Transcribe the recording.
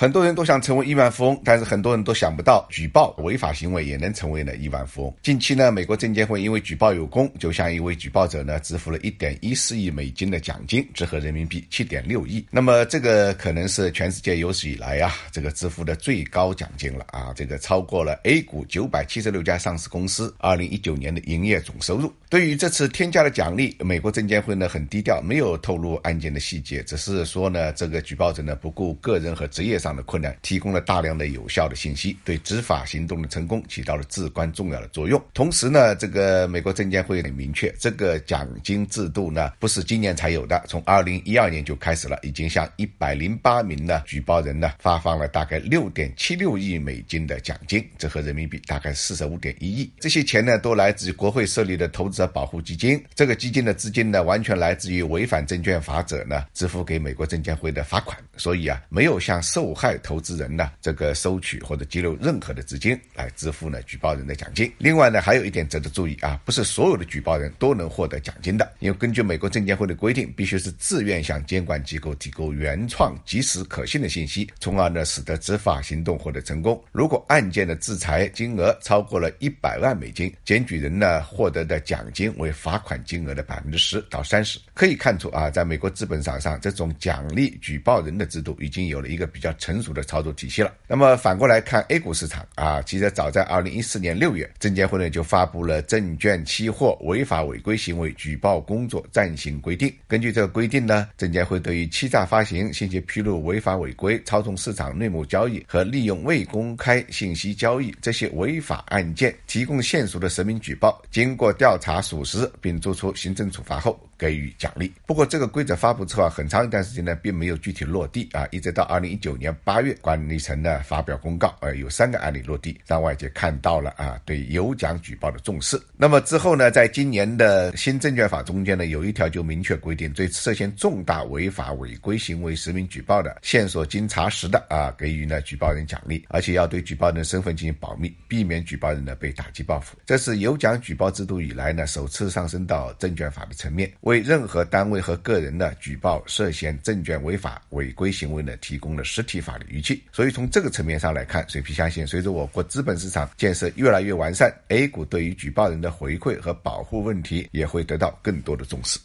很多人都想成为亿万富翁，但是很多人都想不到，举报违法行为也能成为了亿万富翁。近期呢，美国证监会因为举报有功，就向一位举报者呢支付了一点一四亿美金的奖金，折合人民币七点六亿。那么这个可能是全世界有史以来啊这个支付的最高奖金了啊，这个超过了 A 股九百七十六家上市公司二零一九年的营业总收入。对于这次天价的奖励，美国证监会呢很低调，没有透露案件的细节，只是说呢这个举报者呢不顾个人和职业上。的困难，提供了大量的有效的信息，对执法行动的成功起到了至关重要的作用。同时呢，这个美国证监会很明确，这个奖金制度呢不是今年才有的，从二零一二年就开始了，已经向一百零八名的举报人呢发放了大概六点七六亿美金的奖金，折合人民币大概四十五点一亿。这些钱呢都来自于国会设立的投资者保护基金，这个基金的资金呢完全来自于违反证券法者呢支付给美国证监会的罚款，所以啊没有向受害投资人呢，这个收取或者激流任何的资金来支付呢举报人的奖金。另外呢，还有一点值得注意啊，不是所有的举报人都能获得奖金的，因为根据美国证监会的规定，必须是自愿向监管机构提供原创、及时、可信的信息，从而呢使得执法行动获得成功。如果案件的制裁金额超过了一百万美金，检举人呢获得的奖金为罚款金额的百分之十到三十。可以看出啊，在美国资本市场上，这种奖励举报人的制度已经有了一个比较成熟的。操作体系了。那么反过来看 A 股市场啊，其实早在二零一四年六月，证监会呢就发布了《证券期货违法违规行为举报工作暂行规定》。根据这个规定呢，证监会对于欺诈发行、信息披露违法违规、操纵市场内幕交易和利用未公开信息交易这些违法案件提供线索的实名举报，经过调查属实并作出行政处罚后。给予奖励。不过，这个规则发布之后啊很长一段时间呢，并没有具体落地啊。一直到二零一九年八月，管理层呢发表公告，呃，有三个案例落地，让外界看到了啊对有奖举报的重视。那么之后呢，在今年的新证券法中间呢，有一条就明确规定，对涉嫌重大违法违规行为实名举报的线索经查实的啊，给予呢举报人奖励，而且要对举报人身份进行保密，避免举报人呢被打击报复。这是有奖举报制度以来呢首次上升到证券法的层面。为任何单位和个人的举报涉嫌证券违法违规行为呢，提供了实体法律依据。所以从这个层面上来看，水皮相信，随着我国资本市场建设越来越完善，A 股对于举报人的回馈和保护问题也会得到更多的重视。